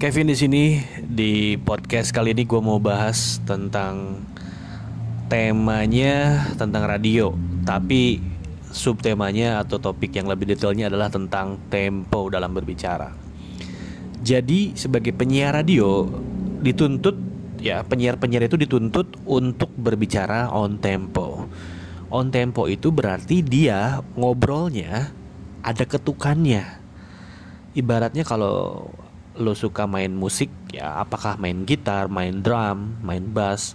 Kevin di sini di podcast kali ini gue mau bahas tentang temanya tentang radio, tapi subtemanya atau topik yang lebih detailnya adalah tentang tempo dalam berbicara. Jadi sebagai penyiar radio dituntut ya penyiar-penyiar itu dituntut untuk berbicara on tempo. On tempo itu berarti dia ngobrolnya ada ketukannya. Ibaratnya kalau lo suka main musik ya apakah main gitar, main drum, main bass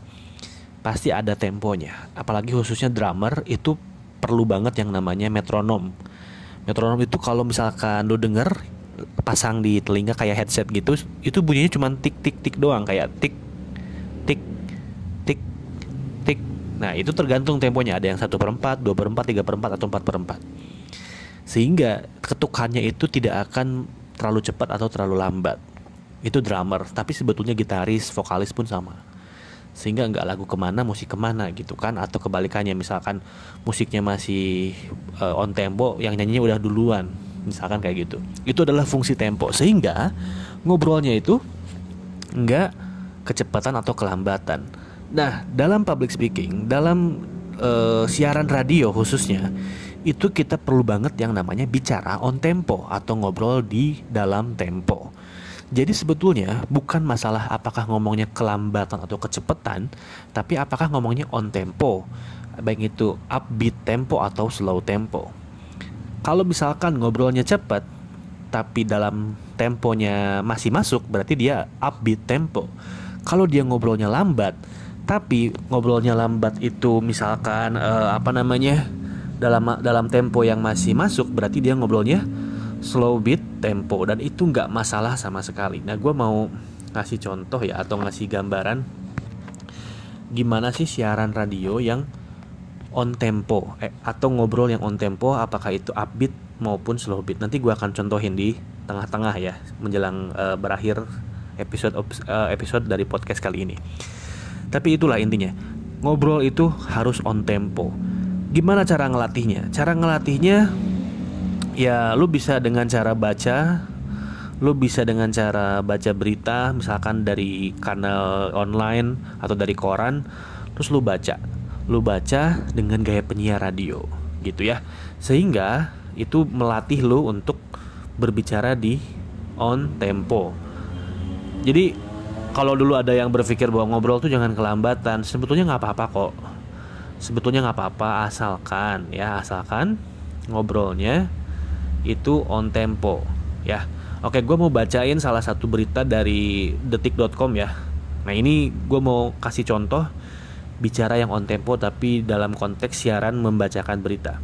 pasti ada temponya. Apalagi khususnya drummer itu perlu banget yang namanya metronom. Metronom itu kalau misalkan lo denger pasang di telinga kayak headset gitu, itu bunyinya cuma tik tik tik doang kayak tik tik tik tik. Nah itu tergantung temponya ada yang satu per empat, dua per empat, tiga per empat atau empat per empat. Sehingga ketukannya itu tidak akan terlalu cepat atau terlalu lambat. Itu drummer tapi sebetulnya gitaris vokalis pun sama. Sehingga nggak lagu ke mana musik ke mana gitu kan atau kebalikannya. Misalkan musiknya masih uh, on tempo yang nyanyinya udah duluan. Misalkan kayak gitu. Itu adalah fungsi tempo. Sehingga ngobrolnya itu nggak kecepatan atau kelambatan. Nah dalam public speaking dalam uh, siaran radio khususnya itu kita perlu banget yang namanya bicara on tempo atau ngobrol di dalam tempo. Jadi sebetulnya bukan masalah apakah ngomongnya kelambatan atau kecepatan, tapi apakah ngomongnya on tempo, baik itu upbeat tempo atau slow tempo. Kalau misalkan ngobrolnya cepat, tapi dalam temponya masih masuk, berarti dia upbeat tempo. Kalau dia ngobrolnya lambat, tapi ngobrolnya lambat itu misalkan uh, apa namanya? Dalam dalam tempo yang masih masuk berarti dia ngobrolnya slow beat tempo dan itu nggak masalah sama sekali. Nah gue mau ngasih contoh ya atau ngasih gambaran gimana sih siaran radio yang on tempo eh, atau ngobrol yang on tempo apakah itu upbeat maupun slow beat. Nanti gue akan contohin di tengah-tengah ya menjelang uh, berakhir episode uh, episode dari podcast kali ini. Tapi itulah intinya ngobrol itu harus on tempo Gimana cara ngelatihnya? Cara ngelatihnya ya lu bisa dengan cara baca, lu bisa dengan cara baca berita misalkan dari kanal online atau dari koran, terus lu baca. Lu baca dengan gaya penyiar radio gitu ya. Sehingga itu melatih lu untuk berbicara di on tempo. Jadi kalau dulu ada yang berpikir bahwa ngobrol tuh jangan kelambatan, sebetulnya nggak apa-apa kok sebetulnya nggak apa-apa asalkan ya asalkan ngobrolnya itu on tempo ya. Oke gue mau bacain salah satu berita dari detik.com ya. Nah ini gue mau kasih contoh bicara yang on tempo tapi dalam konteks siaran membacakan berita.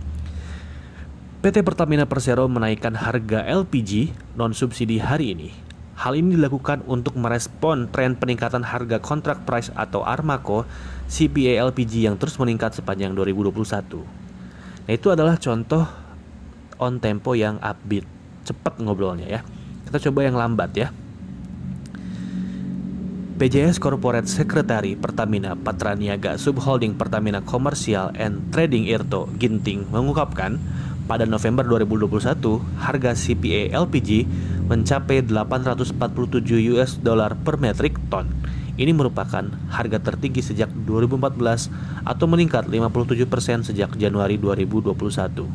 PT Pertamina Persero menaikkan harga LPG non subsidi hari ini Hal ini dilakukan untuk merespon tren peningkatan harga kontrak price atau Armako CPA LPG yang terus meningkat sepanjang 2021. Nah, itu adalah contoh on tempo yang upbeat, cepat ngobrolnya ya. Kita coba yang lambat ya. PJS Corporate Secretary Pertamina Patraniaga Subholding Pertamina Commercial and Trading Irto Ginting mengungkapkan pada November 2021, harga CPA LPG mencapai 847 US dollar per metrik ton. Ini merupakan harga tertinggi sejak 2014 atau meningkat 57% sejak Januari 2021.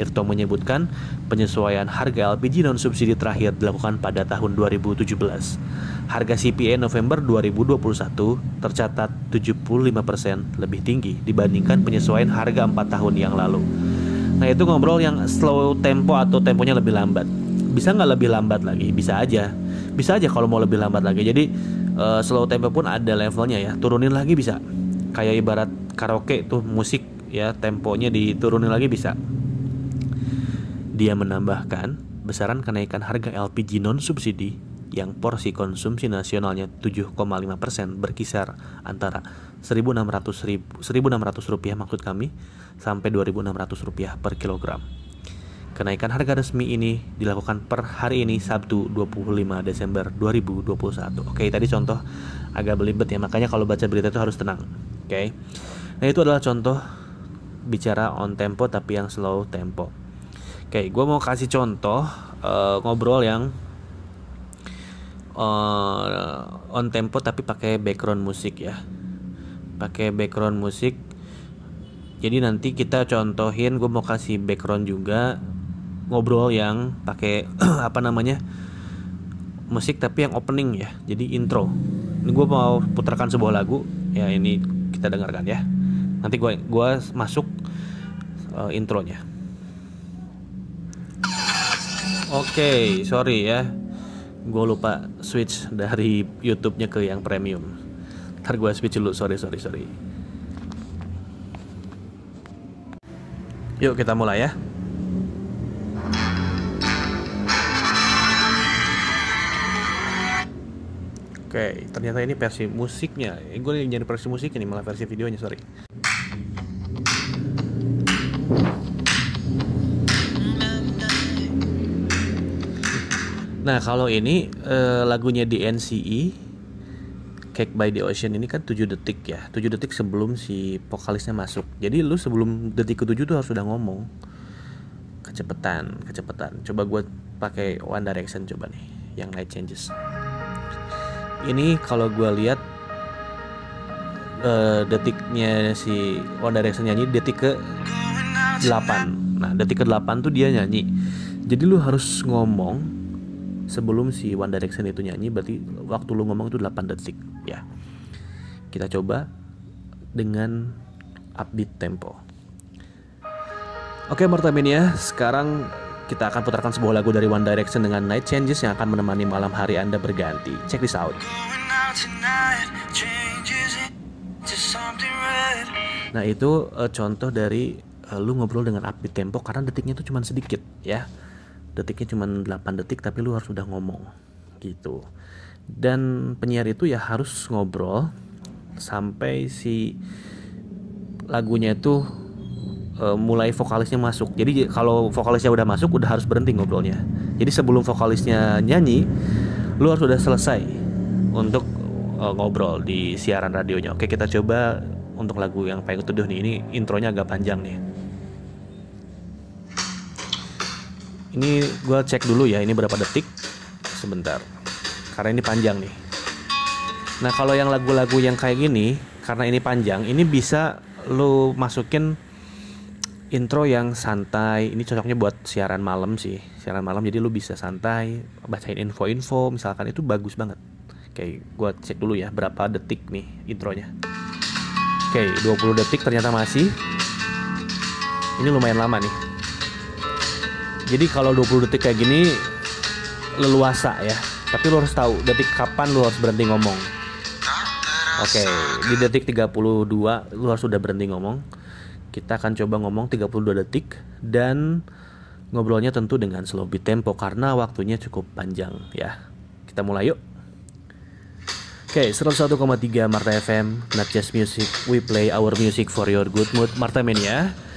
Irto menyebutkan penyesuaian harga LPG non subsidi terakhir dilakukan pada tahun 2017. Harga CPA November 2021 tercatat 75% lebih tinggi dibandingkan penyesuaian harga 4 tahun yang lalu. Nah itu ngobrol yang slow tempo atau temponya lebih lambat. Bisa nggak lebih lambat lagi? Bisa aja. Bisa aja kalau mau lebih lambat lagi. Jadi uh, slow tempo pun ada levelnya ya. Turunin lagi bisa. Kayak ibarat karaoke tuh musik ya temponya diturunin lagi bisa. Dia menambahkan besaran kenaikan harga LPG non subsidi yang porsi konsumsi nasionalnya 7,5% berkisar antara 1.600 1.600 rupiah maksud kami sampai 2.600 rupiah per kilogram. Kenaikan harga resmi ini dilakukan per hari ini Sabtu 25 Desember 2021. Oke, tadi contoh agak belibet ya, makanya kalau baca berita itu harus tenang. Oke. Nah, itu adalah contoh bicara on tempo tapi yang slow tempo. Oke, gue mau kasih contoh uh, ngobrol yang uh, on tempo tapi pakai background musik ya. Pakai background musik. Jadi nanti kita contohin gue mau kasih background juga ngobrol yang pakai apa namanya musik tapi yang opening ya. Jadi intro. Ini gue mau putarkan sebuah lagu. Ya ini kita dengarkan ya. Nanti gue gua masuk uh, intronya. Oke okay, sorry ya gue lupa switch dari YouTube-nya ke yang premium ntar gue switch dulu sorry sorry sorry yuk kita mulai ya Oke, ternyata ini versi musiknya. Eh, gue nyari versi musik ini malah versi videonya, sorry. Nah kalau ini uh, lagunya di NCE Cake by the Ocean ini kan 7 detik ya. 7 detik sebelum si vokalisnya masuk. Jadi lu sebelum detik ke-7 tuh harus udah ngomong. Kecepetan, kecepetan Coba gue pakai One Direction coba nih Yang Night Changes. Ini kalau gue lihat uh, Detiknya si One Direction nyanyi detik ke 8 Nah detik ke 8 tuh dia nyanyi. Jadi lu harus ngomong sebelum si One Direction itu nyanyi berarti waktu lu ngomong itu 8 detik ya. Kita coba dengan upbeat tempo. Oke Martamania sekarang kita akan putarkan sebuah lagu dari One Direction dengan Night Changes yang akan menemani malam hari Anda berganti. Check this out. Nah itu uh, contoh dari uh, lu ngobrol dengan upbeat tempo karena detiknya itu cuma sedikit ya detiknya cuma 8 detik tapi lu harus udah ngomong gitu. Dan penyiar itu ya harus ngobrol sampai si lagunya itu uh, mulai vokalisnya masuk. Jadi kalau vokalisnya udah masuk udah harus berhenti ngobrolnya. Jadi sebelum vokalisnya nyanyi lu harus udah selesai untuk uh, ngobrol di siaran radionya. Oke kita coba untuk lagu yang paling teduh nih. Ini intronya agak panjang nih ini gue cek dulu ya ini berapa detik? Sebentar. Karena ini panjang nih. Nah kalau yang lagu-lagu yang kayak gini karena ini panjang ini bisa lo masukin intro yang santai. Ini cocoknya buat siaran malam sih. Siaran malam jadi lo bisa santai bacain info-info misalkan. Itu bagus banget. Oke gue cek dulu ya berapa detik nih intronya. Oke 20 detik ternyata masih. Ini lumayan lama nih jadi kalau 20 detik kayak gini leluasa ya. Tapi lo harus tahu detik kapan lo harus berhenti ngomong. Oke, okay, di detik 32 lo harus sudah berhenti ngomong. Kita akan coba ngomong 32 detik dan ngobrolnya tentu dengan slow beat tempo karena waktunya cukup panjang ya. Kita mulai yuk. Oke, okay, 101,3 Marta FM, not just music, we play our music for your good mood. Marta Mania.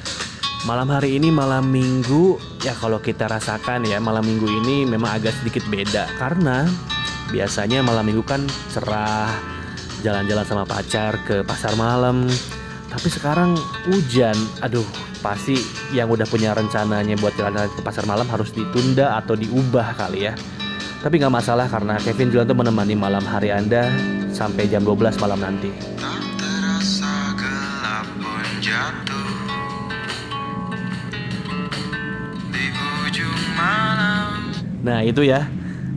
Malam hari ini malam minggu. Ya kalau kita rasakan ya malam minggu ini memang agak sedikit beda. Karena biasanya malam minggu kan cerah jalan-jalan sama pacar ke pasar malam. Tapi sekarang hujan. Aduh pasti yang udah punya rencananya buat jalan-jalan ke pasar malam harus ditunda atau diubah kali ya. Tapi nggak masalah karena Kevin Julian tuh menemani malam hari Anda sampai jam 12 malam nanti. Tak terasa gelap pun jatuh. Nah itu ya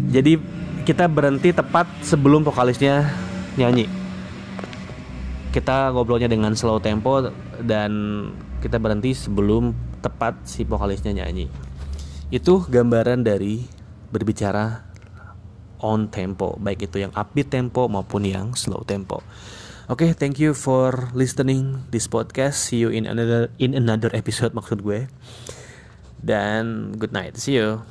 Jadi kita berhenti tepat sebelum vokalisnya nyanyi Kita ngobrolnya dengan slow tempo Dan kita berhenti sebelum tepat si vokalisnya nyanyi Itu gambaran dari berbicara on tempo Baik itu yang upbeat tempo maupun yang slow tempo Oke, okay, thank you for listening this podcast. See you in another in another episode maksud gue. Dan good night. See you.